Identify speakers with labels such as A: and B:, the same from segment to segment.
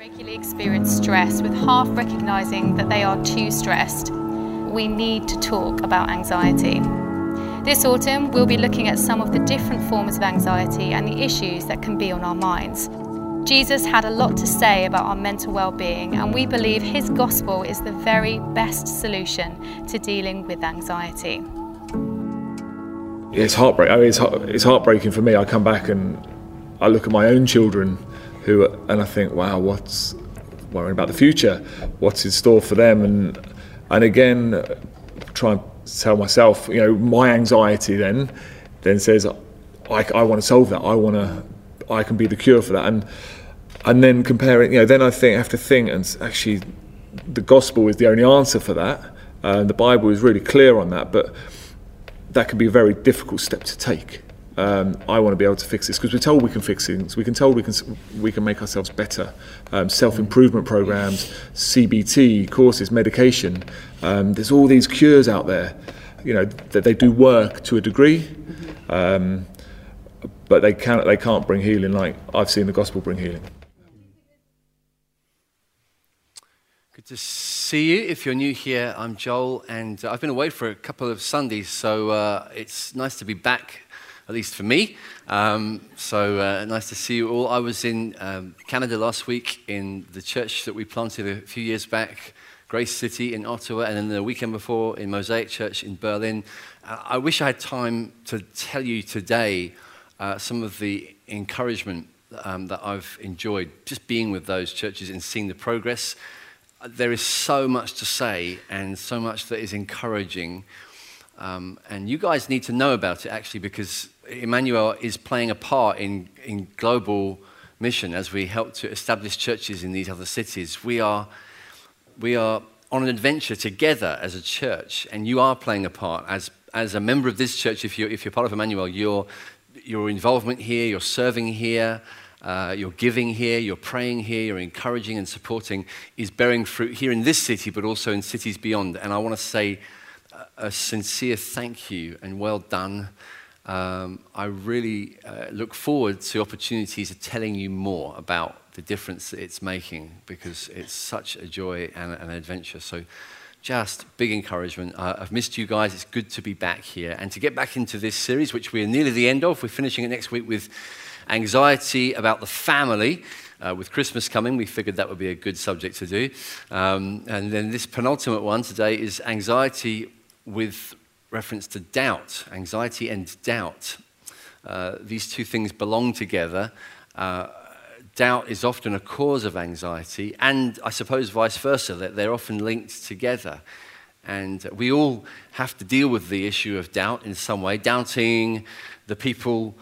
A: regularly experience stress with half recognizing that they are too stressed, we need to talk about anxiety. This autumn, we'll be looking at some of the different forms of anxiety and the issues that can be on our minds. Jesus had a lot to say about our mental well being, and we believe his gospel is the very best solution to dealing with anxiety.
B: It's heartbreaking. I mean, it's, it's heartbreaking for me. I come back and I look at my own children who, and I think, wow, what's worrying about the future? What's in store for them? And and again, try and tell myself, you know, my anxiety then then says, I, I want to solve that. I want to, I can be the cure for that. And and then comparing, you know, then I think I have to think, and actually, the gospel is the only answer for that. Uh, the Bible is really clear on that, but that can be a very difficult step to take. Um, I want to be able to fix this because we're told we can fix things. We can told we can we can make ourselves better. Um, self improvement programs, CBT courses, medication. Um, there's all these cures out there. You know that they do work to a degree, um, but they can't they can't bring healing like I've seen the gospel bring healing.
C: Good to see you. If you're new here, I'm Joel, and I've been away for a couple of Sundays, so uh, it's nice to be back at least for me. Um, so uh, nice to see you all. I was in um, Canada last week in the church that we planted a few years back, Grace City in Ottawa, and then the weekend before in Mosaic Church in Berlin. Uh, I wish I had time to tell you today uh, some of the encouragement um, that I've enjoyed just being with those churches and seeing the progress. There is so much to say and so much that is encouraging. Um, and you guys need to know about it actually because Emmanuel is playing a part in, in global mission as we help to establish churches in these other cities. We are, we are on an adventure together as a church, and you are playing a part as, as a member of this church. If you're, if you're part of Emmanuel, your, your involvement here, your serving here, uh, your giving here, your praying here, your encouraging and supporting is bearing fruit here in this city, but also in cities beyond. And I want to say a, a sincere thank you and well done um, I really uh, look forward to opportunities of telling you more about the difference that it's making because it's such a joy and an adventure. So, just big encouragement. Uh, I've missed you guys. It's good to be back here and to get back into this series, which we're nearly the end of. We're finishing it next week with anxiety about the family. Uh, with Christmas coming, we figured that would be a good subject to do. Um, and then this penultimate one today is anxiety with reference to doubt, anxiety and doubt. Uh, these two things belong together. Uh, doubt is often a cause of anxiety, and I suppose vice versa, that they're often linked together. And we all have to deal with the issue of doubt in some way, doubting the people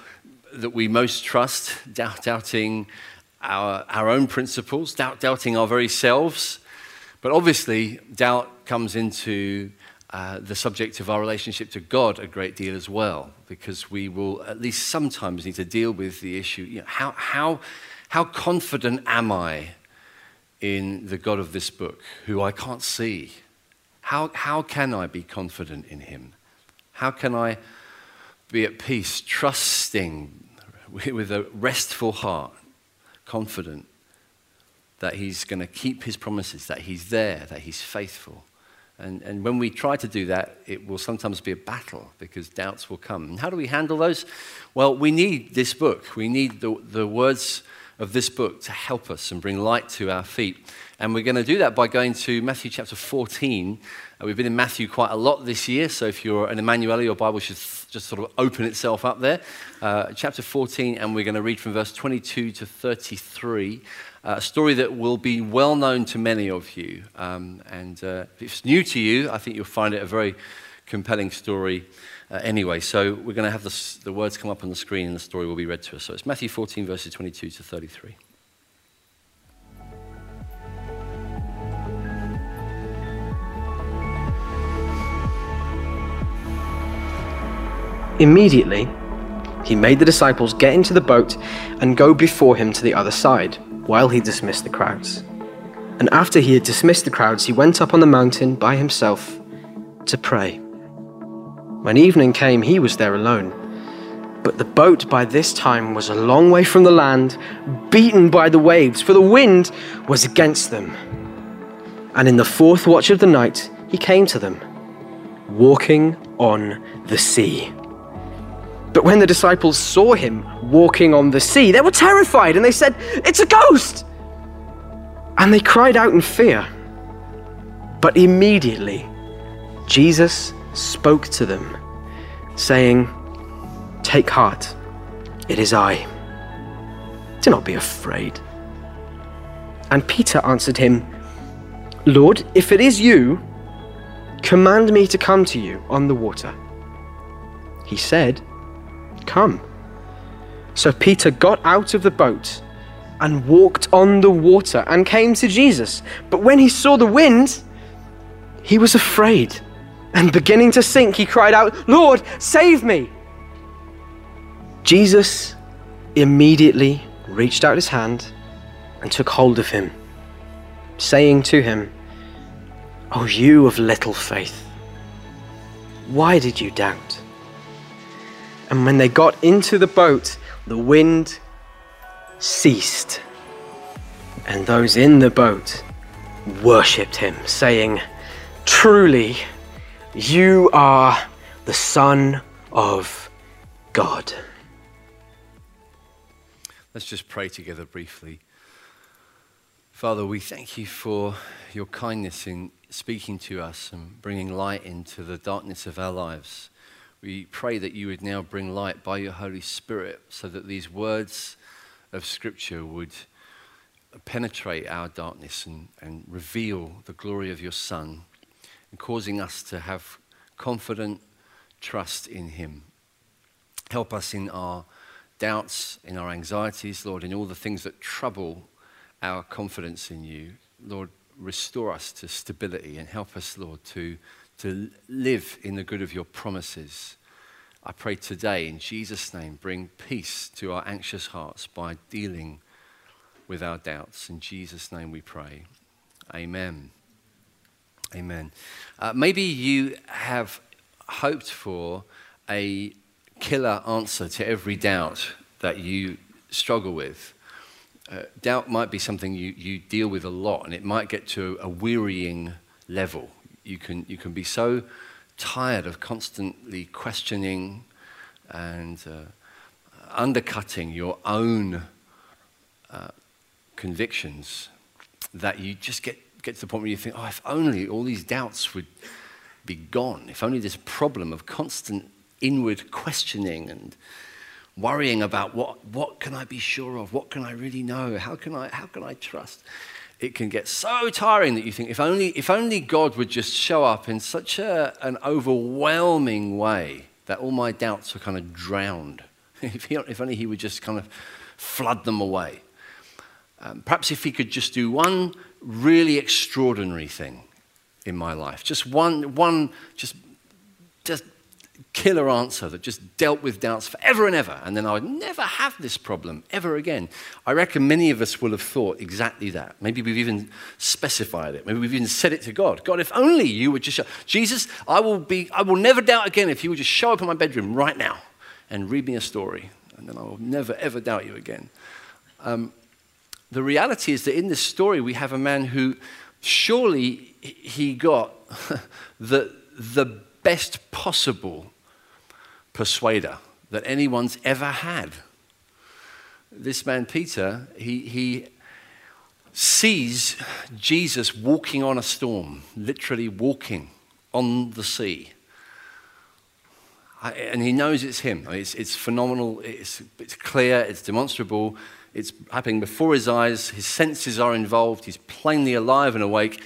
C: that we most trust, doubt, doubting our, our own principles, doubt, doubting our very selves. But obviously, doubt comes into uh, the subject of our relationship to God a great deal as well, because we will at least sometimes need to deal with the issue you know, how, how, how confident am I in the God of this book, who I can't see? How, how can I be confident in him? How can I be at peace, trusting with a restful heart, confident that he's going to keep his promises, that he's there, that he's faithful? And, and when we try to do that, it will sometimes be a battle because doubts will come. And how do we handle those? Well, we need this book. We need the, the words of this book to help us and bring light to our feet. And we're going to do that by going to Matthew chapter 14. Uh, we've been in Matthew quite a lot this year, so if you're an Emmanuel, your Bible should just sort of open itself up there. Uh, chapter 14, and we're going to read from verse 22 to 33 a story that will be well known to many of you. Um, and uh, if it's new to you, I think you'll find it a very compelling story uh, anyway. So we're going to have the, the words come up on the screen and the story will be read to us. So it's Matthew 14, verses 22 to 33.
D: Immediately, he made the disciples get into the boat and go before him to the other side while he dismissed the crowds. And after he had dismissed the crowds, he went up on the mountain by himself to pray. When evening came, he was there alone. But the boat by this time was a long way from the land, beaten by the waves, for the wind was against them. And in the fourth watch of the night, he came to them, walking on the sea. But when the disciples saw him walking on the sea, they were terrified and they said, It's a ghost! And they cried out in fear. But immediately, Jesus spoke to them, saying, Take heart, it is I. Do not be afraid. And Peter answered him, Lord, if it is you, command me to come to you on the water. He said, Come. So Peter got out of the boat and walked on the water and came to Jesus. But when he saw the wind, he was afraid. And beginning to sink, he cried out, Lord, save me! Jesus immediately reached out his hand and took hold of him, saying to him, O you of little faith, why did you doubt? And when they got into the boat, the wind ceased, and those in the boat worshipped him, saying, Truly, you are the Son of God.
C: Let's just pray together briefly. Father, we thank you for your kindness in speaking to us and bringing light into the darkness of our lives. We pray that you would now bring light by your Holy Spirit so that these words of Scripture would penetrate our darkness and, and reveal the glory of your Son and causing us to have confident trust in him. Help us in our doubts, in our anxieties, Lord, in all the things that trouble our confidence in you. Lord, restore us to stability and help us, Lord, to, to live in the good of your promises. I pray today, in Jesus' name, bring peace to our anxious hearts by dealing with our doubts. In Jesus' name we pray. Amen. Amen. Uh, maybe you have hoped for a killer answer to every doubt that you struggle with. Uh, doubt might be something you, you deal with a lot, and it might get to a wearying level. You can, you can be so tired of constantly questioning and uh, undercutting your own uh, convictions that you just get, get to the point where you think, oh, if only all these doubts would be gone, if only this problem of constant inward questioning and worrying about what, what can I be sure of? What can I really know? How can I, how can I trust? It can get so tiring that you think, if only, if only God would just show up in such a, an overwhelming way that all my doubts are kind of drowned. if, he, if only He would just kind of flood them away. Um, perhaps if He could just do one really extraordinary thing in my life, just one, one just killer answer that just dealt with doubts forever and ever, and then I would never have this problem ever again. I reckon many of us will have thought exactly that. Maybe we've even specified it. Maybe we've even said it to God. God, if only you would just show, Jesus, I will be, I will never doubt again if you would just show up in my bedroom right now and read me a story, and then I will never ever doubt you again. Um, the reality is that in this story we have a man who surely he got the the best possible persuader that anyone's ever had. This man, Peter, he, he sees Jesus walking on a storm, literally walking on the sea. And he knows it's him. It's, it's phenomenal, it's, it's clear, it's demonstrable, it's happening before his eyes, his senses are involved, he's plainly alive and awake.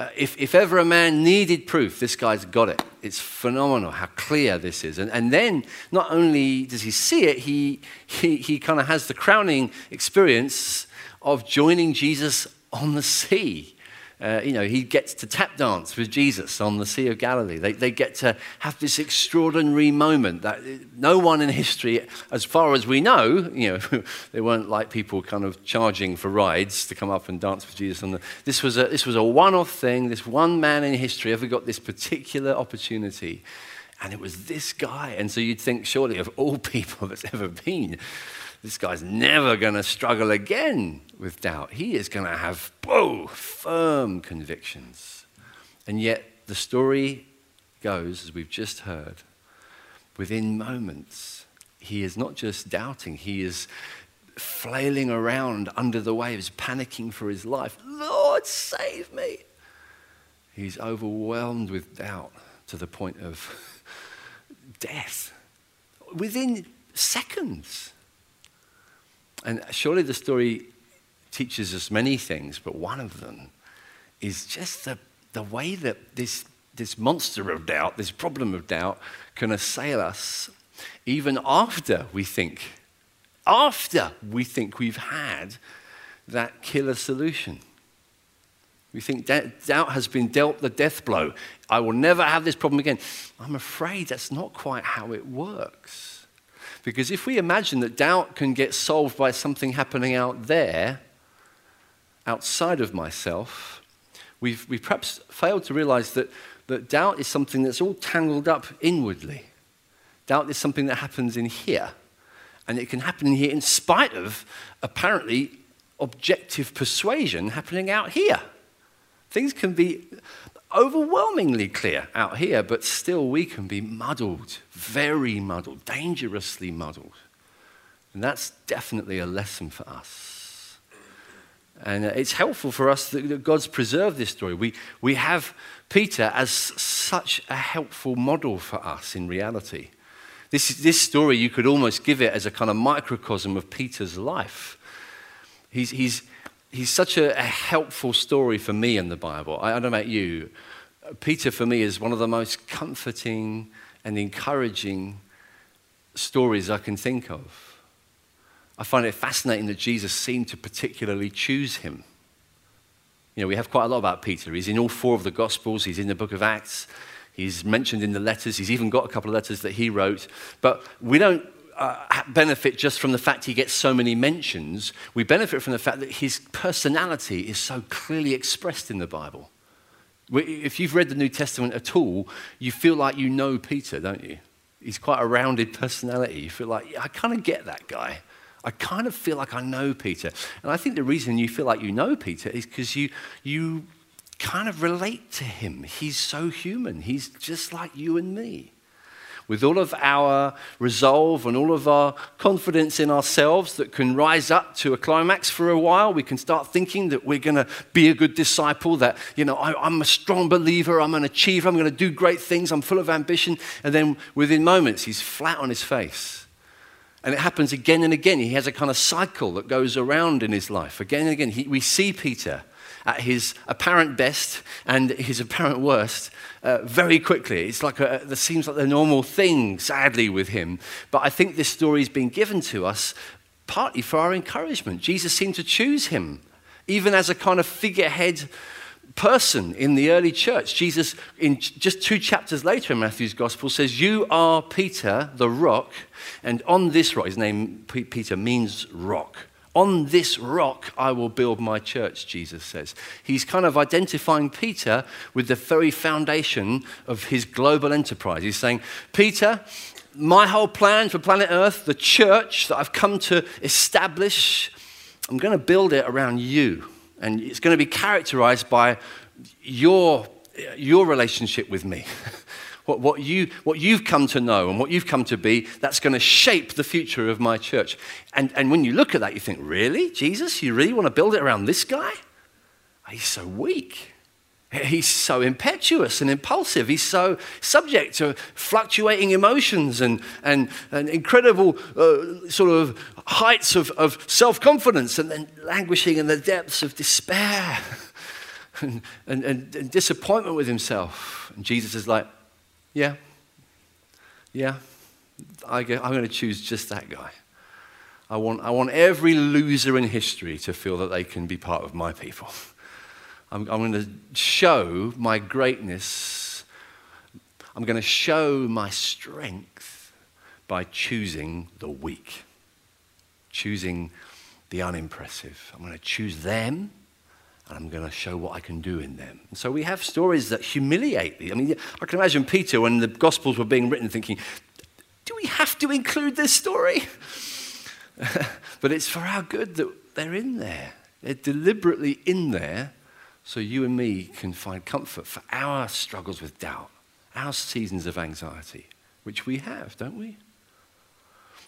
C: Uh, if, if ever a man needed proof, this guy's got it. It's phenomenal how clear this is. And, and then not only does he see it, he, he, he kind of has the crowning experience of joining Jesus on the sea. Uh, you know, he gets to tap dance with Jesus on the Sea of Galilee. They, they get to have this extraordinary moment that no one in history, as far as we know, you know, they weren't like people kind of charging for rides to come up and dance with Jesus. On the, this was a, this was a one-off thing. This one man in history ever got this particular opportunity. And it was this guy. And so you'd think, surely, of all people that's ever been, this guy's never going to struggle again with doubt. He is going to have, whoa, firm convictions. And yet, the story goes, as we've just heard, within moments, he is not just doubting, he is flailing around under the waves, panicking for his life. Lord, save me. He's overwhelmed with doubt to the point of death within seconds. And surely the story teaches us many things, but one of them is just the, the way that this, this monster of doubt, this problem of doubt, can assail us even after we think, after we think we've had that killer solution. We think that doubt has been dealt the death blow. I will never have this problem again. I'm afraid that's not quite how it works. Because if we imagine that doubt can get solved by something happening out there, outside of myself, we've, we've perhaps failed to realize that, that doubt is something that's all tangled up inwardly. Doubt is something that happens in here. And it can happen in here in spite of apparently objective persuasion happening out here. Things can be overwhelmingly clear out here, but still we can be muddled, very muddled, dangerously muddled. And that's definitely a lesson for us. And uh, it's helpful for us that God's preserved this story. We, we have Peter as such a helpful model for us in reality. This, this story, you could almost give it as a kind of microcosm of Peter's life. He's, he's, he's such a, a, helpful story for me in the Bible. I, I don't know about you. Peter, for me, is one of the most comforting and encouraging stories I can think of. I find it fascinating that Jesus seemed to particularly choose him. You know, we have quite a lot about Peter. He's in all four of the Gospels, he's in the book of Acts, he's mentioned in the letters, he's even got a couple of letters that he wrote. But we don't uh, benefit just from the fact he gets so many mentions. We benefit from the fact that his personality is so clearly expressed in the Bible. If you've read the New Testament at all, you feel like you know Peter, don't you? He's quite a rounded personality. You feel like, yeah, I kind of get that guy. I kind of feel like I know Peter. And I think the reason you feel like you know Peter is because you, you kind of relate to him. He's so human, he's just like you and me with all of our resolve and all of our confidence in ourselves that can rise up to a climax for a while. We can start thinking that we're going to be a good disciple, that, you know, I, am a strong believer, I'm an achiever, I'm going to do great things, I'm full of ambition. And then within moments, he's flat on his face. And it happens again and again. He has a kind of cycle that goes around in his life. Again and again, he, we see Peter at his apparent best and his apparent worst uh, very quickly. It's like a, it seems like the normal thing, sadly, with him. But I think this story has been given to us partly for our encouragement. Jesus seemed to choose him, even as a kind of figurehead person in the early church. Jesus, in just two chapters later in Matthew's gospel, says, You are Peter, the rock, and on this rock, his name, Peter, means rock. On this rock I will build my church, Jesus says. He's kind of identifying Peter with the very foundation of his global enterprise. He's saying, Peter, my whole plan for planet Earth, the church that I've come to establish, I'm going to build it around you. And it's going to be characterized by your, your relationship with me. what, what, you, what you've come to know and what you've come to be, that's going to shape the future of my church. And, and when you look at that, you think, really? Jesus, you really want to build it around this guy? He's so weak. He's so impetuous and impulsive. He's so subject to fluctuating emotions and, and, and incredible uh, sort of heights of, of self confidence and then languishing in the depths of despair and, and, and disappointment with himself. And Jesus is like, yeah. Yeah. I am going to choose just that guy. I want, I want every loser in history to feel that they can be part of my people. I'm, I'm going to show my greatness. I'm going to show my strength by choosing the weak, choosing the unimpressive. I'm going to choose them. And I'm going to show what I can do in them. So we have stories that humiliate me. I mean, I can imagine Peter when the Gospels were being written thinking, do we have to include this story? but it's for our good that they're in there. They're deliberately in there so you and me can find comfort for our struggles with doubt, our seasons of anxiety, which we have, don't we?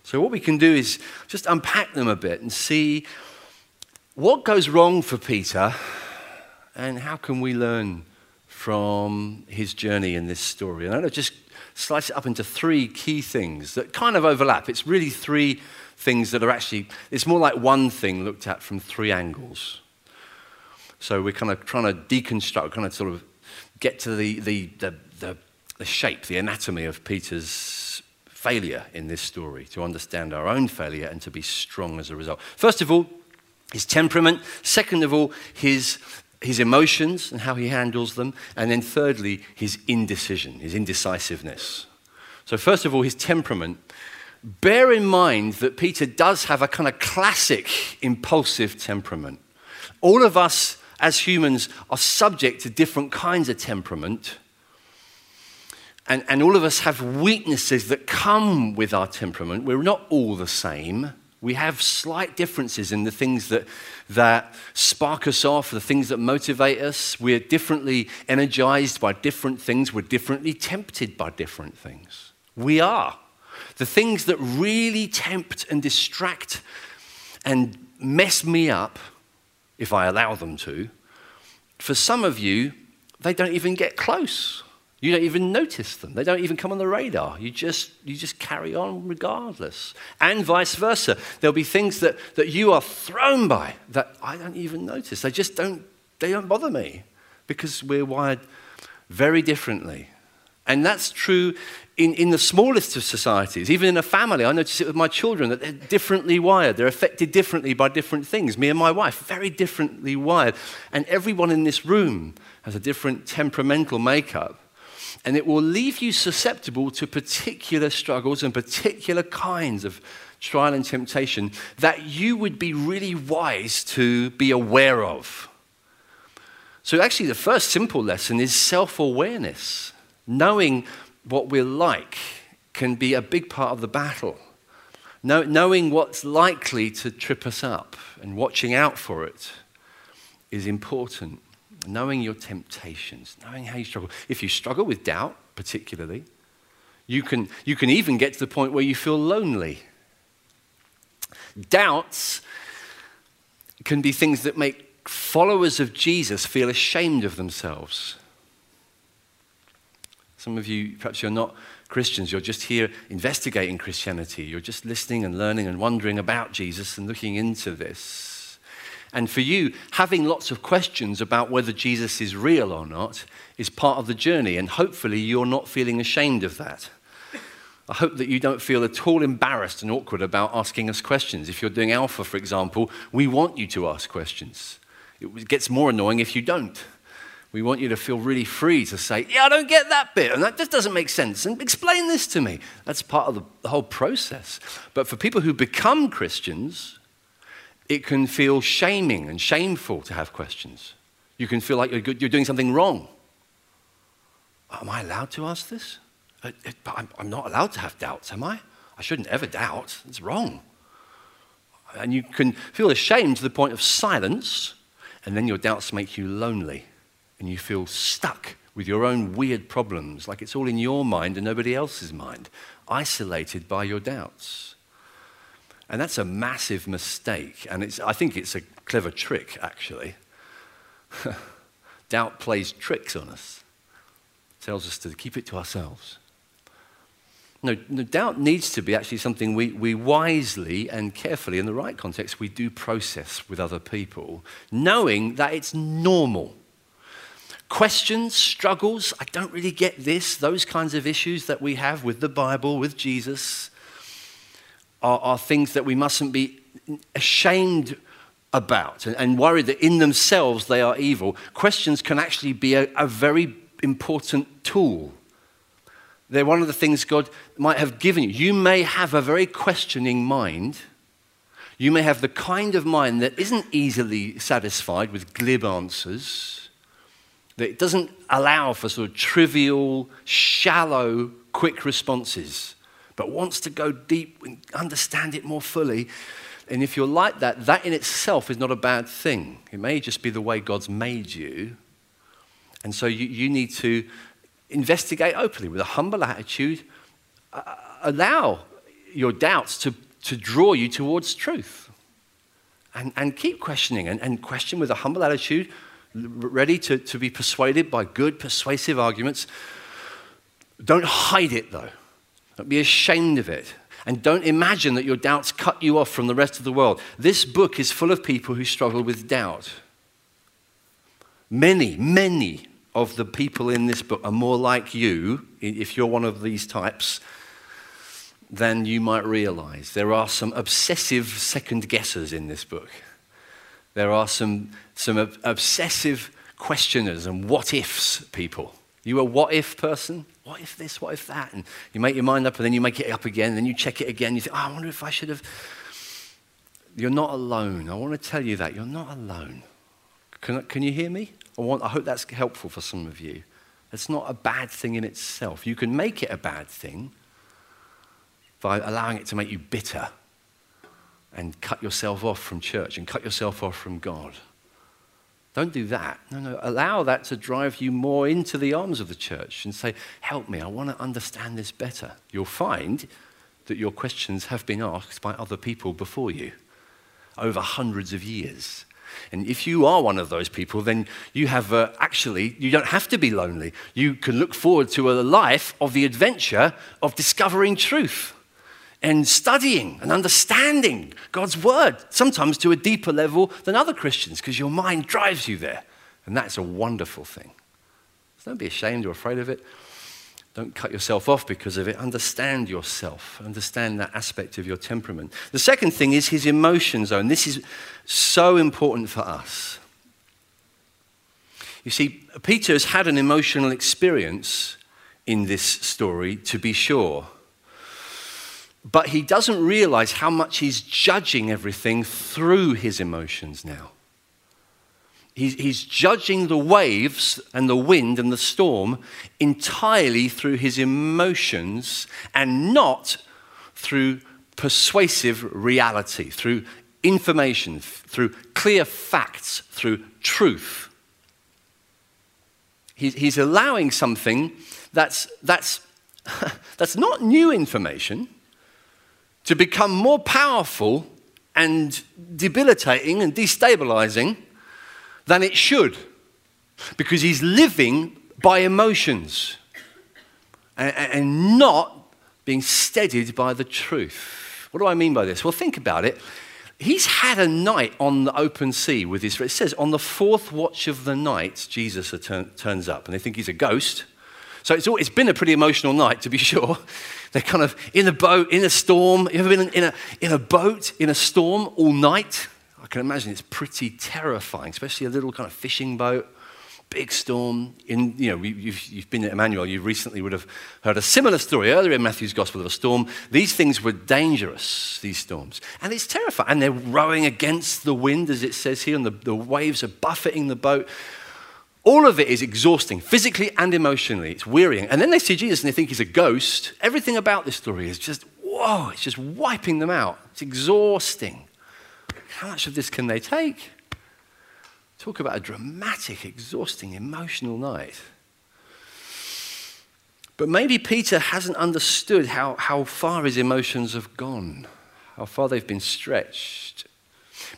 C: So, what we can do is just unpack them a bit and see what goes wrong for Peter and how can we learn from his journey in this story. And I'm going to just slice it up into three key things that kind of overlap. It's really three things that are actually, it's more like one thing looked at from three angles. So we're kind of trying to deconstruct, kind of sort of get to the, the, the, the, the shape, the anatomy of Peter's failure in this story, to understand our own failure and to be strong as a result. First of all, his temperament. Second of all, his, his emotions and how he handles them. And then thirdly, his indecision, his indecisiveness. So, first of all, his temperament. Bear in mind that Peter does have a kind of classic impulsive temperament. All of us as humans are subject to different kinds of temperament. And, and all of us have weaknesses that come with our temperament. We're not all the same. We have slight differences in the things that, that spark us off, the things that motivate us. We're differently energized by different things. We're differently tempted by different things. We are. The things that really tempt and distract and mess me up, if I allow them to, for some of you, they don't even get close. You don't even notice them. They don't even come on the radar. You just, you just carry on regardless. And vice versa. There'll be things that, that you are thrown by that I don't even notice. They just don't, they don't bother me because we're wired very differently. And that's true in, in the smallest of societies, even in a family. I notice it with my children that they're differently wired. They're affected differently by different things. Me and my wife, very differently wired. And everyone in this room has a different temperamental makeup. And it will leave you susceptible to particular struggles and particular kinds of trial and temptation that you would be really wise to be aware of. So, actually, the first simple lesson is self awareness. Knowing what we're like can be a big part of the battle. knowing what's likely to trip us up and watching out for it is important. Knowing your temptations, knowing how you struggle. If you struggle with doubt, particularly, you can, you can even get to the point where you feel lonely. Doubts can be things that make followers of Jesus feel ashamed of themselves. Some of you, perhaps you're not Christians, you're just here investigating Christianity. You're just listening and learning and wondering about Jesus and looking into this. And for you, having lots of questions about whether Jesus is real or not is part of the journey. And hopefully, you're not feeling ashamed of that. I hope that you don't feel at all embarrassed and awkward about asking us questions. If you're doing Alpha, for example, we want you to ask questions. It gets more annoying if you don't. We want you to feel really free to say, Yeah, I don't get that bit, and that just doesn't make sense, and explain this to me. That's part of the, whole process. But for people who become Christians, it can feel shaming and shameful to have questions. You can feel like you're, doing something wrong. Am I allowed to ask this? Uh, but I'm not allowed to have doubts, am I? I shouldn't ever doubt. It's wrong. And you can feel ashamed to the point of silence, and then your doubts make you lonely and you feel stuck with your own weird problems, like it's all in your mind and nobody else's mind, isolated by your doubts. And that's a massive mistake. And I think it's a clever trick, actually. Doubt plays tricks on us, tells us to keep it to ourselves. No, no, doubt needs to be actually something we, we wisely and carefully, in the right context, we do process with other people, knowing that it's normal questions, struggles, I don't really get this, those kinds of issues that we have with the Bible, with Jesus, are, are things that we mustn't be ashamed about and, and, worried that in themselves they are evil. Questions can actually be a, a very important tool. They're one of the things God might have given you. You may have a very questioning mind. You may have the kind of mind that isn't easily satisfied with glib answers, that it doesn't allow for sort of trivial, shallow, quick responses, but wants to go deep and understand it more fully. And if you're like that, that in itself is not a bad thing. It may just be the way God's made you. And so you, you need to investigate openly with a humble attitude. Uh, allow your doubts to, to draw you towards truth. And, and keep questioning and, and question with a humble attitude, ready to, to be persuaded by good, persuasive arguments. Don't hide it, though. Don't be ashamed of it. And don't imagine that your doubts cut you off from the rest of the world. This book is full of people who struggle with doubt. Many, many of the people in this book are more like you, if you're one of these types, than you might realize. There are some obsessive second guessers in this book. There are some, some obsessive questioners and what ifs people. You a what if person? What if this? What if that? And you make your mind up and then you make it up again, and then you check it again. You think, oh, I wonder if I should have. You're not alone. I want to tell you that. You're not alone. Can, can you hear me? I, want, I hope that's helpful for some of you. It's not a bad thing in itself. You can make it a bad thing by allowing it to make you bitter and cut yourself off from church and cut yourself off from God. Don't do that. No, no. Allow that to drive you more into the arms of the church and say, Help me, I want to understand this better. You'll find that your questions have been asked by other people before you over hundreds of years. And if you are one of those people, then you have uh, actually, you don't have to be lonely. You can look forward to a life of the adventure of discovering truth and studying and understanding God's word, sometimes to a deeper level than other Christians, because your mind drives you there. And that's a wonderful thing. So don't be ashamed or afraid of it. Don't cut yourself off because of it. Understand yourself. Understand that aspect of your temperament. The second thing is his emotions, though, and this is so important for us. You see, Peter has had an emotional experience in this story, to be sure. But he doesn't realize how much he's judging everything through his emotions now. He's, he's judging the waves and the wind and the storm entirely through his emotions and not through persuasive reality, through information, through clear facts, through truth. He's, he's allowing something that's, that's, that's not new information to become more powerful and debilitating and destabilizing than it should because he's living by emotions and, not being steadied by the truth. What do I mean by this? Well, think about it. He's had a night on the open sea with his. It says on the fourth watch of the night, Jesus turns up, and they think he's a ghost. So it's, it's been a pretty emotional night, to be sure. They're kind of in a boat, in a storm. You ever been in a, in a boat, in a storm all night? I can imagine it's pretty terrifying, especially a little kind of fishing boat, big storm. In, you know, you've, you've been at Emmanuel, you recently would have heard a similar story earlier in Matthew's Gospel of a storm. These things were dangerous, these storms. And it's terrifying. And they're rowing against the wind, as it says here, and the, the waves are buffeting the boat. All of it is exhausting, physically and emotionally. It's wearying. And then they see Jesus and they think he's a ghost. Everything about this story is just, whoa, it's just wiping them out. It's exhausting. How much of this can they take? Talk about a dramatic, exhausting, emotional night. But maybe Peter hasn't understood how, how far his emotions have gone, how far they've been stretched.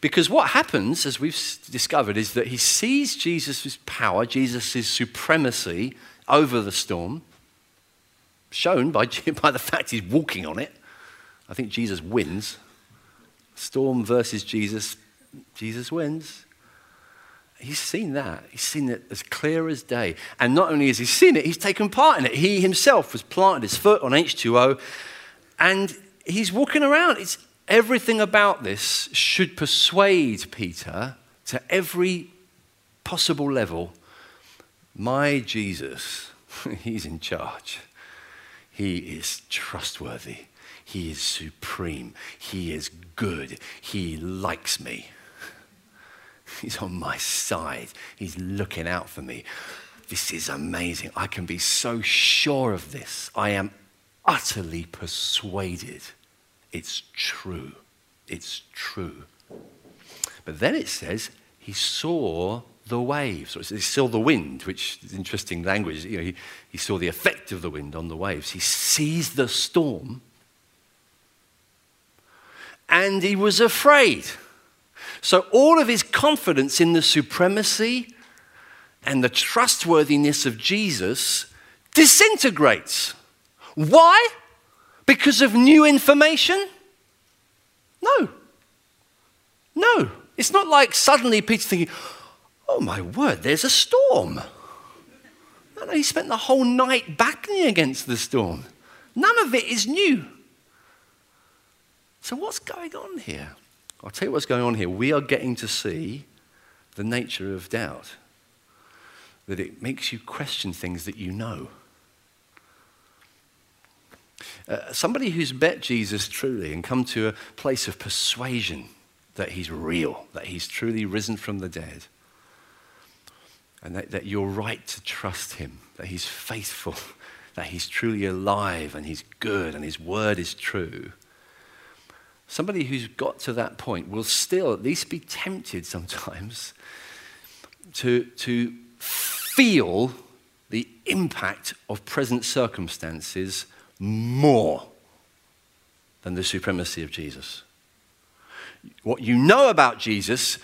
C: Because what happens, as we've discovered, is that he sees Jesus' power, Jesus' supremacy over the storm, shown by, by the fact he's walking on it. I think Jesus wins. Storm versus Jesus, Jesus wins. He's seen that. He's seen it as clear as day. And not only has he seen it, he's taken part in it. He himself has planted his foot on H2O and he's walking around. It's Everything about this should persuade Peter to every possible level my Jesus, he's in charge. He is trustworthy. He is supreme. He is good. He likes me. He's on my side. He's looking out for me. This is amazing. I can be so sure of this. I am utterly persuaded it's true. It's true. But then it says he saw the waves. He saw the wind, which is interesting language. You know, he, he saw the effect of the wind on the waves. He sees the storm and he was afraid. So all of his confidence in the supremacy and the trustworthiness of Jesus disintegrates. Why? Because of new information? No. No. It's not like suddenly Peter's thinking, oh my word, there's a storm. No, no, he spent the whole night battling against the storm. None of it is new. So, what's going on here? I'll tell you what's going on here. We are getting to see the nature of doubt, that it makes you question things that you know. Uh, somebody who's met Jesus truly and come to a place of persuasion that he's real, that he's truly risen from the dead, and that, that you're right to trust him, that he's faithful, that he's truly alive and he's good and his word is true. Somebody who's got to that point will still at least be tempted sometimes to, to feel the impact of present circumstances more than the supremacy of Jesus. What you know about Jesus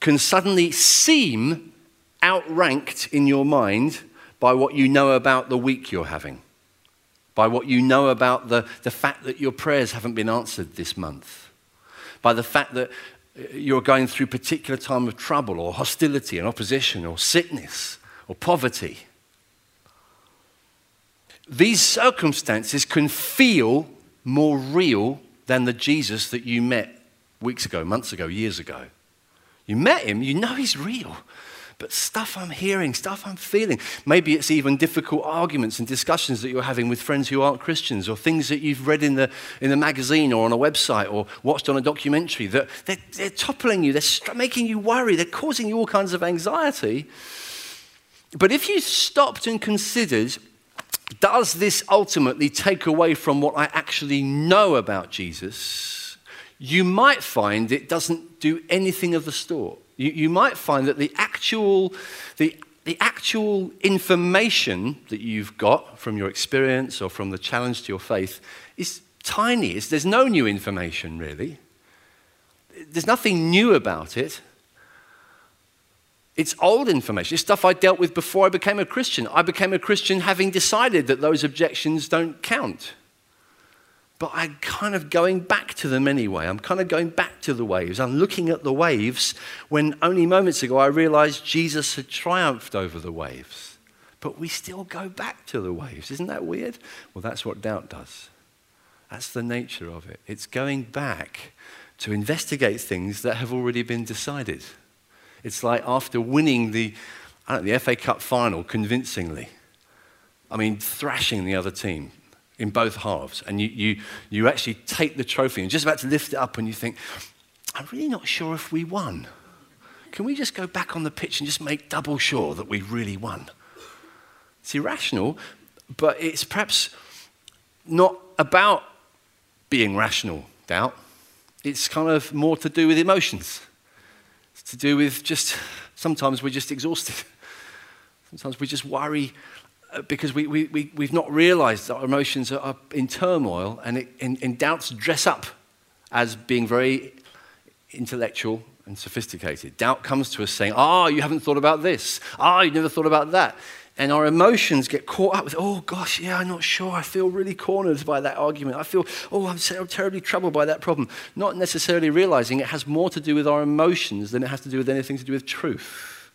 C: can suddenly seem outranked in your mind by what you know about the week you're having, by what you know about the, the fact that your prayers haven't been answered this month, by the fact that uh, you're going through particular time of trouble or hostility and opposition or sickness or poverty these circumstances can feel more real than the Jesus that you met weeks ago, months ago, years ago. You met him, you know he's real. But stuff I'm hearing, stuff I'm feeling, maybe it's even difficult arguments and discussions that you're having with friends who aren't Christians, or things that you've read in the, in the magazine or on a website or watched on a documentary that they're, they're toppling you, they're making you worry, they're causing you all kinds of anxiety. But if you stopped and considered does this ultimately take away from what I actually know about Jesus? You might find it doesn't do anything of the sort. You, you might find that the actual, the, the actual information that you've got from your experience or from the challenge to your faith is tiny. It's, there's no new information, really. There's nothing new about it. It's old information. It's stuff I dealt with before I became a Christian. I became a Christian having decided that those objections don't count. But I'm kind of going back to them anyway. I'm kind of going back to the waves. I'm looking at the waves when only moments ago I realized Jesus had triumphed over the waves. But we still go back to the waves. Isn't that weird? Well, that's what doubt does. That's the nature of it. It's going back to investigate things that have already been decided. It's like after winning the, know, the FA Cup final convincingly, I mean, thrashing the other team in both halves, and you, you, you actually take the trophy and just about to lift it up, and you think, I'm really not sure if we won. Can we just go back on the pitch and just make double sure that we really won? It's irrational, but it's perhaps not about being rational, doubt. It's kind of more to do with emotions. To do with just sometimes we're just exhausted. Sometimes we just worry uh, because we, we, we, we've not realized that our emotions are in turmoil and, it, and, and doubts dress up as being very intellectual and sophisticated. Doubt comes to us saying, Ah, oh, you haven't thought about this. Ah, oh, you never thought about that and our emotions get caught up with, oh gosh, yeah, I'm not sure. I feel really cornered by that argument. I feel, oh, I'm terribly troubled by that problem. Not necessarily realizing it has more to do with our emotions than it has to do with anything to do with truth.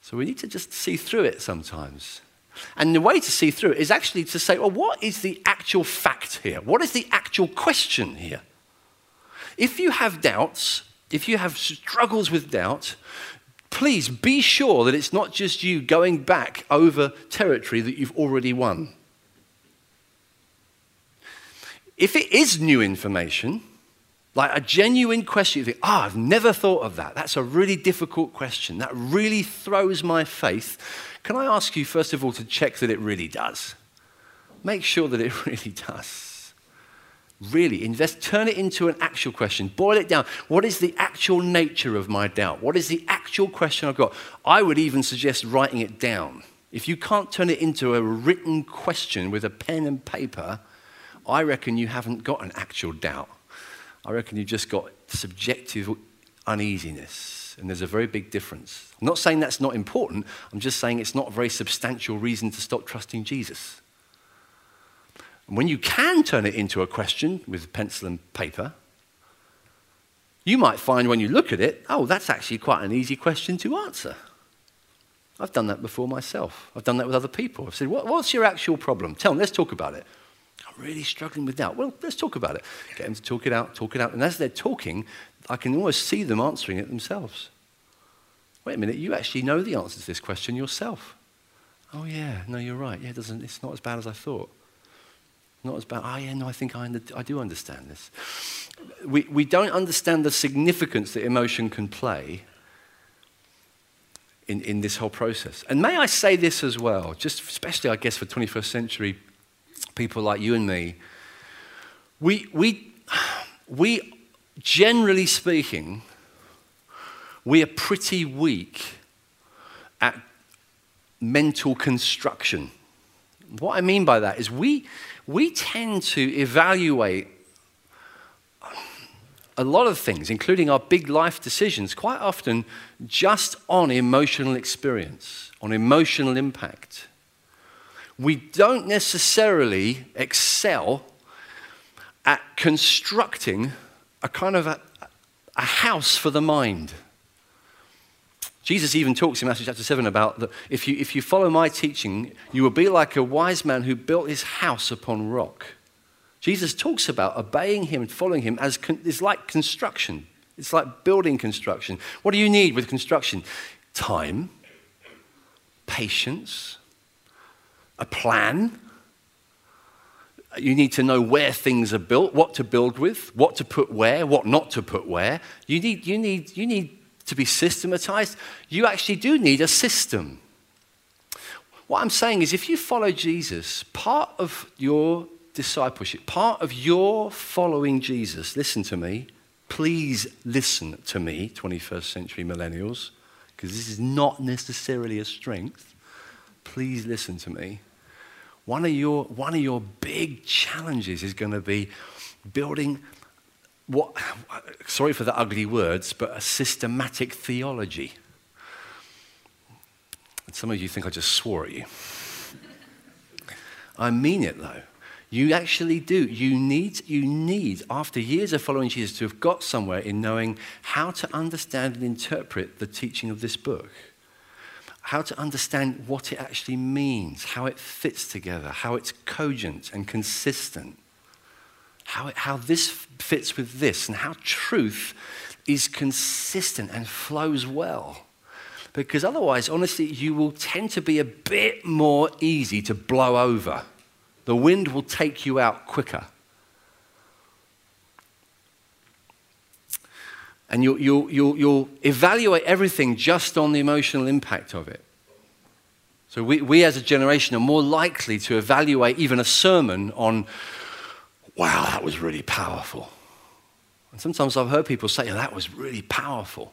C: So we need to just see through it sometimes. And the way to see through it is actually to say, well, what is the actual fact here? What is the actual question here? If you have doubts, if you have struggles with doubt, please be sure that it's not just you going back over territory that you've already won. if it is new information, like a genuine question, you think, oh, I've never thought of that. That's a really difficult question. That really throws my faith. Can I ask you, first of all, to check that it really does? Make sure that it really does. Really, invest, turn it into an actual question. Boil it down. What is the actual nature of my doubt? What is the actual question I've got? I would even suggest writing it down. If you can't turn it into a written question with a pen and paper, I reckon you haven't got an actual doubt. I reckon you've just got subjective uneasiness. And there's a very big difference. I'm not saying that's not important, I'm just saying it's not a very substantial reason to stop trusting Jesus. And when you can turn it into a question with pencil and paper, you might find when you look at it, oh, that's actually quite an easy question to answer. I've done that before myself. I've done that with other people. I've said, what, What's your actual problem? Tell them, let's talk about it. I'm really struggling with doubt. Well, let's talk about it. Get them to talk it out, talk it out. And as they're talking, I can almost see them answering it themselves. Wait a minute, you actually know the answer to this question yourself. Oh, yeah, no, you're right. Yeah, it doesn't, it's not as bad as I thought. Not as bad. Oh, yeah, no, I think I, I do understand this. We, we don't understand the significance that emotion can play in, in this whole process. And may I say this as well, just especially, I guess, for 21st century people like you and me, we, we, we generally speaking, we are pretty weak at mental construction. What I mean by that is we, we tend to evaluate a lot of things, including our big life decisions, quite often just on emotional experience, on emotional impact. We don't necessarily excel at constructing a kind of a, a house for the mind. Jesus even talks in Matthew chapter 7 about that if you, if you follow my teaching, you will be like a wise man who built his house upon rock. Jesus talks about obeying him and following him as con- it's like construction. It's like building construction. What do you need with construction? Time, patience, a plan. You need to know where things are built, what to build with, what to put where, what not to put where. You need, you need, you need to be systematized. You actually do need a system. What I'm saying is, if you follow Jesus, part of your discipleship, part of your following Jesus, listen to me, please listen to me, 21st century millennials, because this is not necessarily a strength. Please listen to me. One of your, one of your big challenges is going to be building what, sorry for the ugly words, but a systematic theology. And some of you think I just swore at you. I mean it though. You actually do. You need, you need, after years of following Jesus, to have got somewhere in knowing how to understand and interpret the teaching of this book. How to understand what it actually means, how it fits together, how it's cogent and consistent, how, how this fits with this, and how truth is consistent and flows well. Because otherwise, honestly, you will tend to be a bit more easy to blow over the wind will take you out quicker. And you'll, you'll, you'll, you'll evaluate everything just on the emotional impact of it. So, we, we as a generation are more likely to evaluate even a sermon on, wow, that was really powerful. And sometimes I've heard people say, oh, that was really powerful.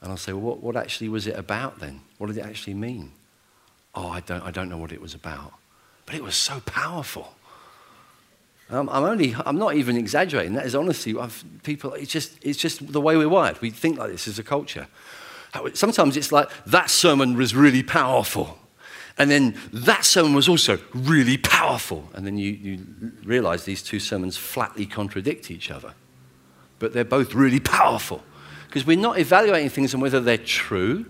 C: And I'll say, well, what, what actually was it about then? What did it actually mean? Oh, I don't, I don't know what it was about. But it was so powerful. Um, I'm only, I'm not even exaggerating. That is honestly, I've, people, it's just, it's just the way we're wired. We think like this as a culture. Sometimes it's like, that sermon was really powerful. And then that sermon was also really powerful. And then you, you realize these two sermons flatly contradict each other. But they're both really powerful. Because we're not evaluating things on whether they're true,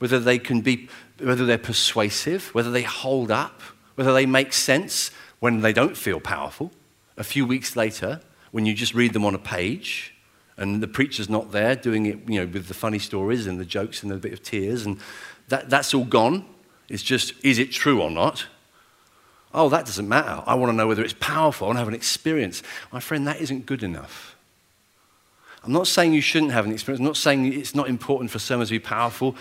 C: whether they can be, whether they're persuasive, whether they hold up, whether they make sense when they don't feel powerful. A few weeks later, when you just read them on a page, and the preacher's not there doing it, you know, with the funny stories and the jokes and a bit of tears, and that, that's all gone. It's just, is it true or not? Oh, that doesn't matter. I want to know whether it's powerful. I want to have an experience. My friend, that isn't good enough. I'm not saying you shouldn't have an experience. I'm not saying it's not important for sermons to be powerful.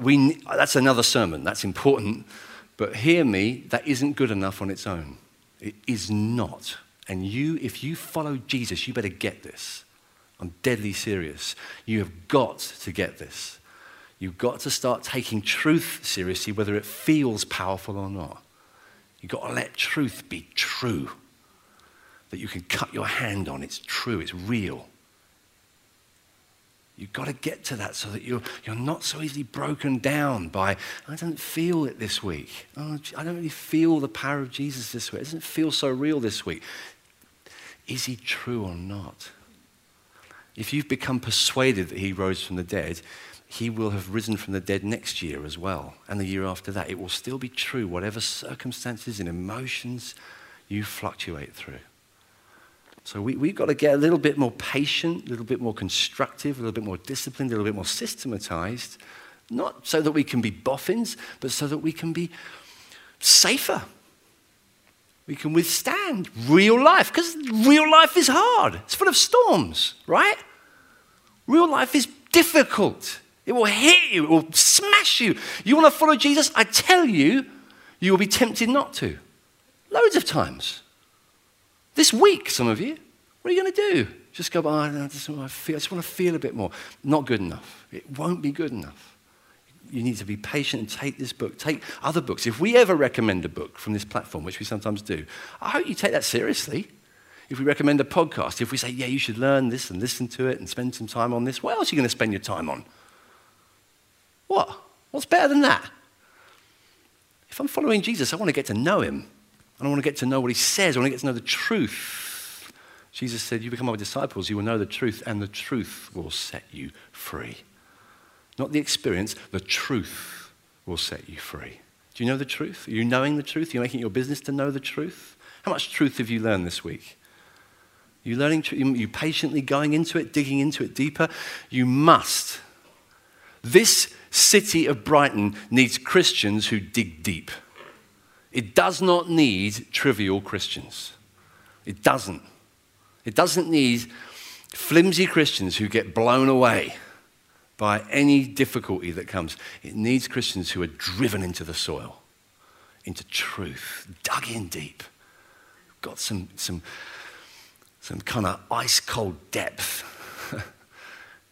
C: We, that's another sermon. That's important. But hear me, that isn't good enough on its own. It is not. And you, if you follow Jesus, you better get this. I'm deadly serious. You have got to get this. You've got to start taking truth seriously, whether it feels powerful or not. You've got to let truth be true. That you can cut your hand on. It's true, it's real. You've got to get to that so that you're, you're not so easily broken down by, I don't feel it this week. Oh, I don't really feel the power of Jesus this week. It doesn't feel so real this week. Is he true or not? If you've become persuaded that he rose from the dead, he will have risen from the dead next year as well, and the year after that. It will still be true, whatever circumstances and emotions you fluctuate through. So we, we've got to get a little bit more patient, a little bit more constructive, a little bit more disciplined, a little bit more systematized, not so that we can be boffins, but so that we can be safer. We can withstand real life, because real life is hard. It's full of storms, right? Real life is difficult. It will hit you, it will smash you. You want to follow Jesus? I tell you, you will be tempted not to. Loads of times. This week, some of you, what are you going to do? Just go, oh, I, just want to feel, I just want to feel a bit more. Not good enough. It won't be good enough. You need to be patient and take this book, take other books. If we ever recommend a book from this platform, which we sometimes do, I hope you take that seriously. If we recommend a podcast, if we say, yeah, you should learn this and listen to it and spend some time on this, what else are you going to spend your time on? What? What's better than that? If I'm following Jesus, I want to get to know him. I don't want to get to know what he says. I want to get to know the truth. Jesus said, You become my disciples, you will know the truth, and the truth will set you free. Not the experience, the truth will set you free. Do you know the truth? Are you knowing the truth? Are you making it your business to know the truth? How much truth have you learned this week? Are you learning? Are you patiently going into it, digging into it deeper? You must. This city of Brighton needs Christians who dig deep. It does not need trivial Christians. It doesn't. It doesn't need flimsy Christians who get blown away by any difficulty that comes. It needs Christians who are driven into the soil, into truth, dug in deep, got some, some, some kind of ice cold depth.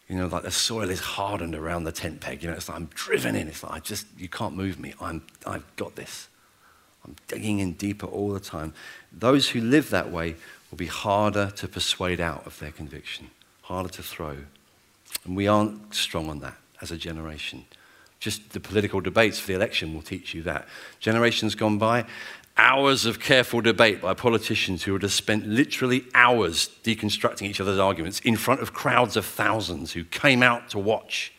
C: You know, like the soil is hardened around the tent peg. You know, it's like I'm driven in. It's like I just, you can't move me. I'm, I've got this. I'm digging in deeper all the time. Those who live that way will be harder to persuade out of their conviction, harder to throw. And we aren't strong on that as a generation. Just the political debates for the election will teach you that. Generations gone by, hours of careful debate by politicians who would have spent literally hours deconstructing each other's arguments in front of crowds of thousands who came out to watch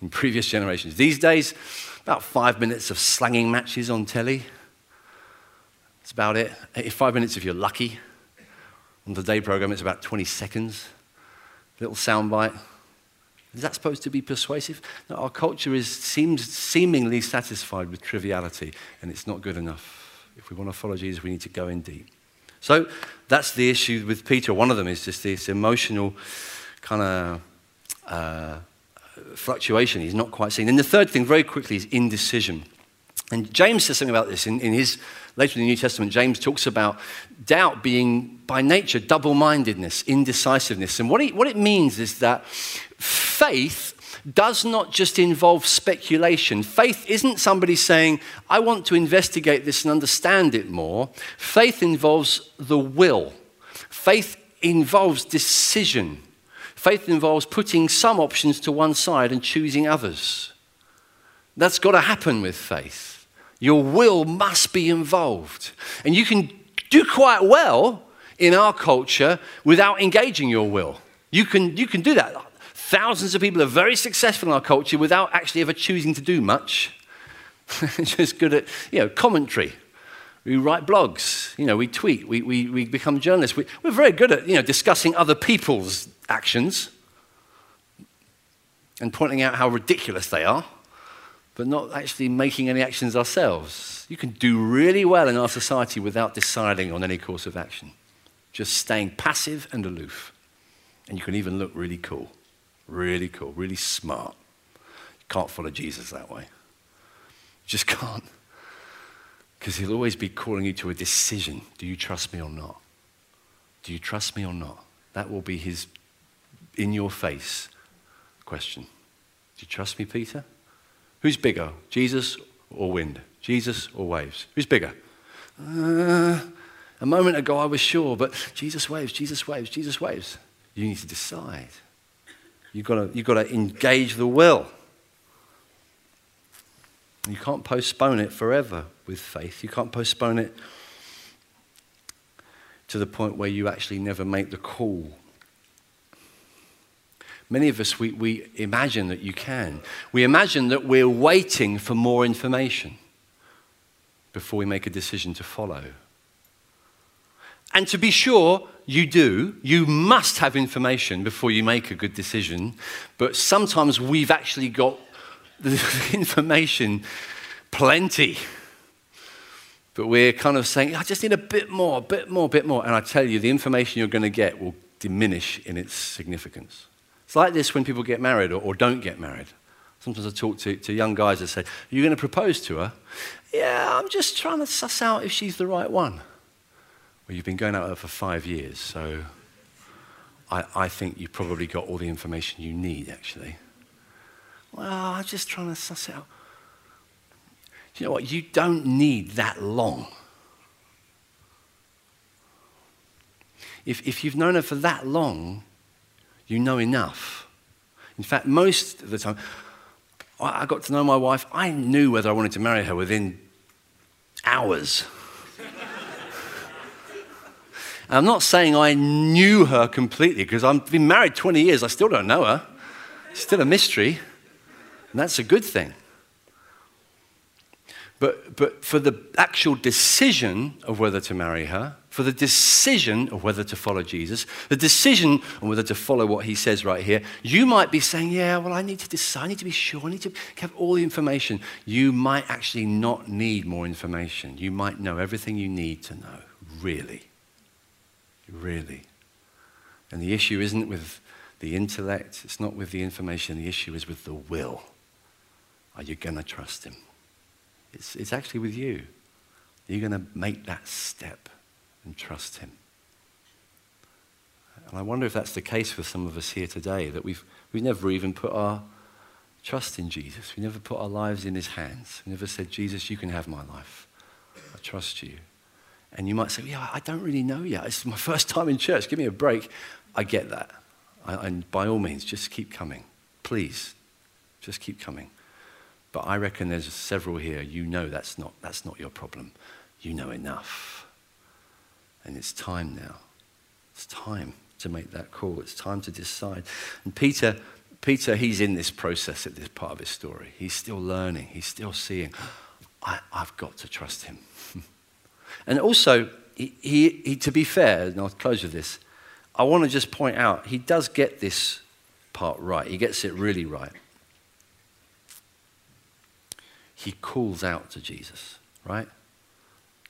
C: in previous generations. These days, about five minutes of slanging matches on telly that's about it. Five minutes if you're lucky. On the day program, it's about 20 seconds. Little soundbite. Is that supposed to be persuasive? No, our culture is, seems seemingly satisfied with triviality, and it's not good enough. If we want to follow Jesus, we need to go in deep. So that's the issue with Peter. One of them is just this emotional kind of uh, fluctuation. He's not quite seen. And the third thing, very quickly, is indecision. And James says something about this in, in his later in the New Testament, James talks about doubt being by nature double mindedness, indecisiveness. And what, what it means is that faith does not just involve speculation. Faith isn't somebody saying, I want to investigate this and understand it more. Faith involves the will, faith involves decision. Faith involves putting some options to one side and choosing others. That's got to happen with faith. Your will must be involved. And you can do quite well in our culture without engaging your will. You can, you can do that. Thousands of people are very successful in our culture without actually ever choosing to do much. Just good at, you know, commentary. We write blogs, you know, we tweet, we, we, we become journalists. We, we're very good at, you know, discussing other people's actions and pointing out how ridiculous they are. but not actually making any actions ourselves. You can do really well in our society without deciding on any course of action, just staying passive and aloof. And you can even look really cool, really cool, really smart. You can't follow Jesus that way. You just can't. Because he'll always be calling you to a decision. Do you trust me or not? Do you trust me or not? That will be his in your face question. Do you trust me, Peter? Who's bigger, Jesus or wind? Jesus or waves? Who's bigger? Uh, a moment ago I was sure, but Jesus waves, Jesus waves, Jesus waves. You need to decide. You've got to, you've got to engage the will. You can't postpone it forever with faith. You can't postpone it to the point where you actually never make the call. Many of us, we, we imagine that you can. We imagine that we're waiting for more information before we make a decision to follow. And to be sure, you do. You must have information before you make a good decision. But sometimes we've actually got the information plenty. But we're kind of saying, I just need a bit more, a bit more, a bit more. And I tell you, the information you're going to get will diminish in its significance. It's like this when people get married or, or don't get married. Sometimes I talk to, to young guys that say, Are you going to propose to her? Yeah, I'm just trying to suss out if she's the right one. Well, you've been going out her for five years, so I, I think you've probably got all the information you need, actually. Well, I'm just trying to suss it out. Do you know what? You don't need that long. If, if you've known her for that long, you know enough. In fact, most of the time, I got to know my wife, I knew whether I wanted to marry her within hours. I'm not saying I knew her completely because I've been married 20 years, I still don't know her. It's still a mystery, and that's a good thing. But, but for the actual decision of whether to marry her, for the decision of whether to follow Jesus, the decision on whether to follow what he says right here, you might be saying, Yeah, well, I need to decide, I need to be sure, I need to have all the information. You might actually not need more information. You might know everything you need to know, really. Really. And the issue isn't with the intellect, it's not with the information, the issue is with the will. Are you going to trust him? It's, it's actually with you. Are You're going to make that step and trust Him. And I wonder if that's the case for some of us here today, that we've, we've never even put our trust in Jesus. We never put our lives in His hands. We never said, Jesus, you can have my life. I trust you. And you might say, Yeah, I don't really know yet. It's my first time in church. Give me a break. I get that. I, and by all means, just keep coming. Please, just keep coming. But I reckon there's several here, you know that's not, that's not your problem. You know enough. And it's time now. It's time to make that call. It's time to decide. And Peter, Peter, he's in this process at this part of his story. He's still learning. He's still seeing, I, have got to trust him. and also, he, he, he, to be fair, and I'll close with this, I want to just point out, he does get this part right. He gets it really right he calls out to Jesus, right?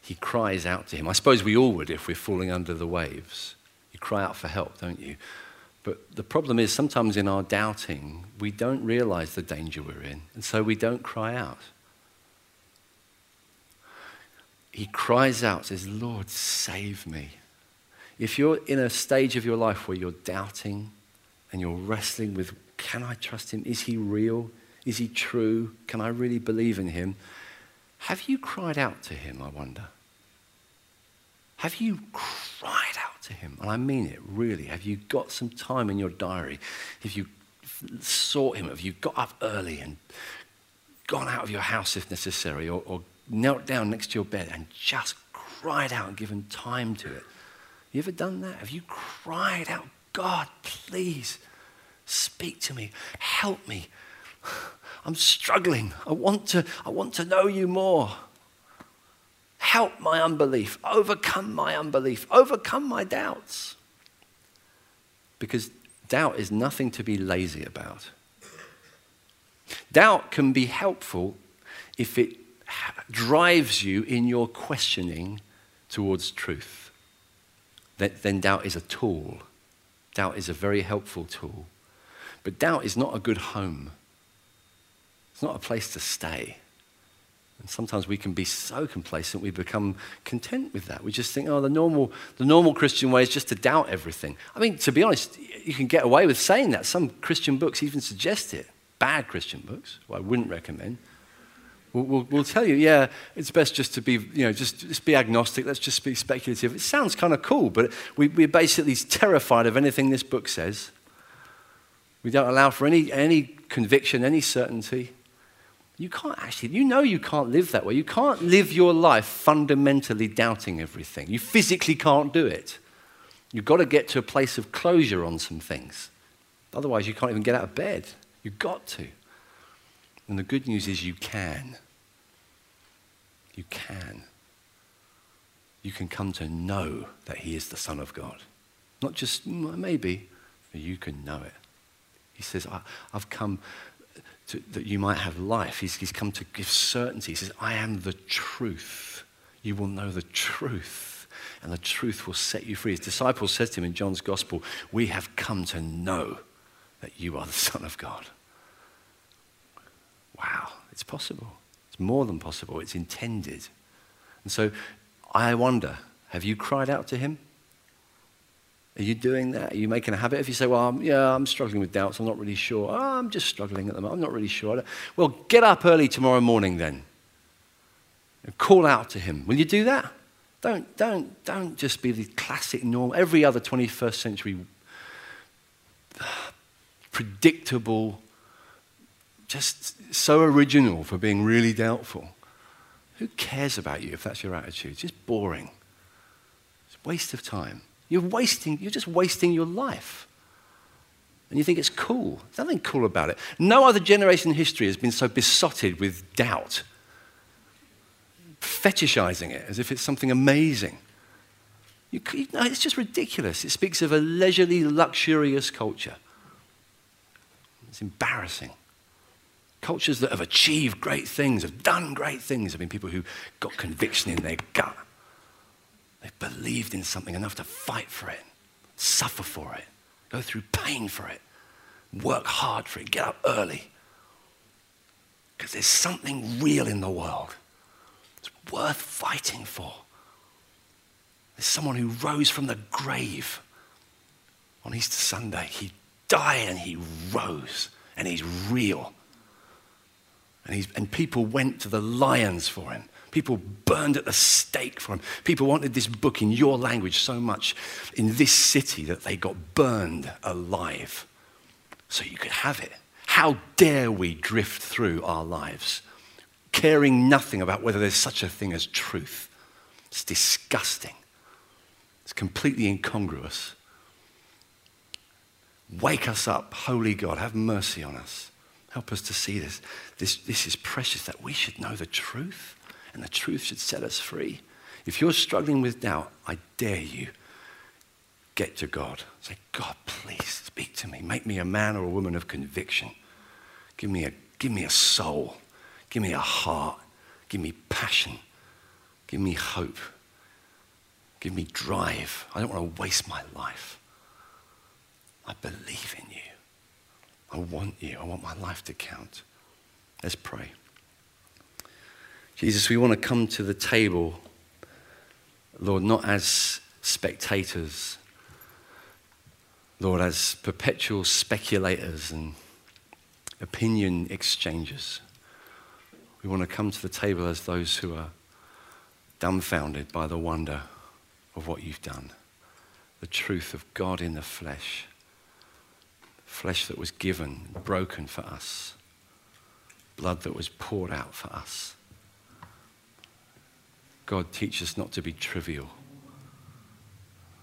C: He cries out to him. I suppose we all would if we're falling under the waves. You cry out for help, don't you? But the problem is sometimes in our doubting, we don't realize the danger we're in, and so we don't cry out. He cries out, says, Lord, save me. If you're in a stage of your life where you're doubting and you're wrestling with, can I trust him? Is he real? Is he true? Can I really believe in him? Have you cried out to him, I wonder? Have you cried out to him? And I mean it, really. Have you got some time in your diary? Have you sought him? Have you got up early and gone out of your house if necessary, or, or knelt down next to your bed and just cried out and given time to it? You ever done that? Have you cried out, God, please speak to me, help me, I'm struggling. I want to, I want to know you more. Help my unbelief. Overcome my unbelief. Overcome my doubts. Because doubt is nothing to be lazy about. Doubt can be helpful if it drives you in your questioning towards truth. Then doubt is a tool. Doubt is a very helpful tool. But doubt is not a good home, it's not a place to stay. And sometimes we can be so complacent we become content with that. We just think, oh, the normal, the normal Christian way is just to doubt everything. I mean, to be honest, you can get away with saying that. Some Christian books even suggest it. Bad Christian books, I wouldn't recommend. We'll, we'll, we'll, tell you, yeah, it's best just to be, you know, just, just be agnostic. Let's just be speculative. It sounds kind of cool, but we, we're basically terrified of anything this book says. We don't allow for any, any conviction, any certainty. You can't actually, you know you can't live that way. You can't live your life fundamentally doubting everything. You physically can't do it. You've got to get to a place of closure on some things. Otherwise, you can't even get out of bed. You've got to. And the good news is you can. You can. You can come to know that He is the Son of God. Not just maybe, but you can know it. He says, I've come to, that you might have life. He's, he's come to give certainty. He says, I am the truth. You will know the truth, and the truth will set you free. His disciples said to him in John's Gospel, We have come to know that you are the Son of God. Wow, it's possible. It's more than possible, it's intended. And so I wonder have you cried out to him? Are you doing that? Are you making a habit? If you say, Well, I'm, yeah, I'm struggling with doubts, I'm not really sure. Oh, I'm just struggling at the moment, I'm not really sure. Well, get up early tomorrow morning then and call out to Him. Will you do that? Don't, don't, don't just be the classic norm. Every other 21st century predictable, just so original for being really doubtful. Who cares about you if that's your attitude? It's just boring. It's a waste of time. You're wasting, you're just wasting your life. And you think it's cool. There's nothing cool about it. No other generation in history has been so besotted with doubt, fetishizing it as if it's something amazing. You, you it's just ridiculous. It speaks of a leisurely, luxurious culture. It's embarrassing. Cultures that have achieved great things, have done great things, have been people who got conviction in their gut They've believed in something enough to fight for it, suffer for it, go through pain for it, work hard for it, get up early. Because there's something real in the world. It's worth fighting for. There's someone who rose from the grave on Easter Sunday. He died and he rose, and he's real. And, and people went to the lions for him. People burned at the stake for him. People wanted this book in your language so much in this city that they got burned alive so you could have it. How dare we drift through our lives caring nothing about whether there's such a thing as truth? It's disgusting. It's completely incongruous. Wake us up, holy God, have mercy on us. Help us to see this. This, this is precious that we should know the truth and the truth should set us free. If you're struggling with doubt, I dare you get to God. Say, God, please speak to me. Make me a man or a woman of conviction. Give me a, give me a soul. Give me a heart. Give me passion. Give me hope. Give me drive. I don't want to waste my life. I believe in you. I want you. I want my life to count. Let's pray. Jesus, we want to come to the table, Lord, not as spectators, Lord, as perpetual speculators and opinion exchangers. We want to come to the table as those who are dumbfounded by the wonder of what you've done, the truth of God in the flesh, flesh that was given, broken for us, blood that was poured out for us. God, teach us not to be trivial.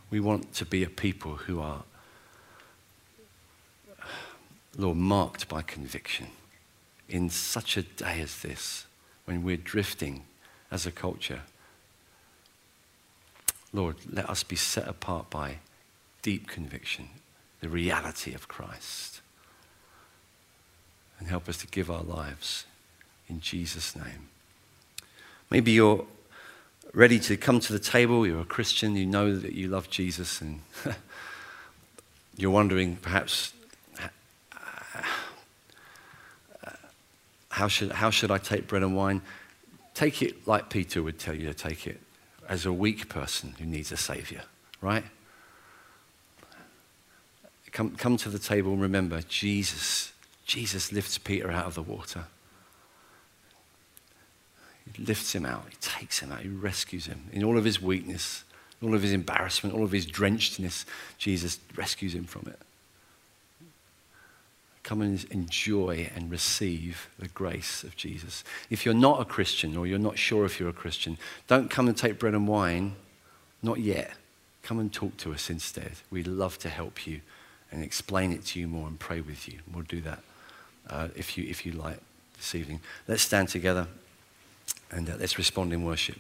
C: We want to be a people who are, Lord, marked by conviction in such a day as this, when we're drifting as a culture. Lord, let us be set apart by deep conviction, the reality of Christ. And help us to give our lives in Jesus' name. Maybe you're ready to come to the table, you're a Christian, you know that you love Jesus, and you're wondering perhaps uh, how should, how should I take bread and wine? Take it like Peter would tell you to take it, as a weak person who needs a savior, right? Come, come to the table and remember Jesus. Jesus lifts Peter out of the water. He lifts him out, he takes him out, he rescues him. In all of his weakness, all of his embarrassment, all of his drenchedness, Jesus rescues him from it. Come and enjoy and receive the grace of Jesus. If you're not a Christian or you're not sure if you're a Christian, don't come and take bread and wine. Not yet. Come and talk to us instead. We'd love to help you and explain it to you more and pray with you. We'll do that uh, if, you, if you like this evening. Let's stand together and uh, let's respond in worship.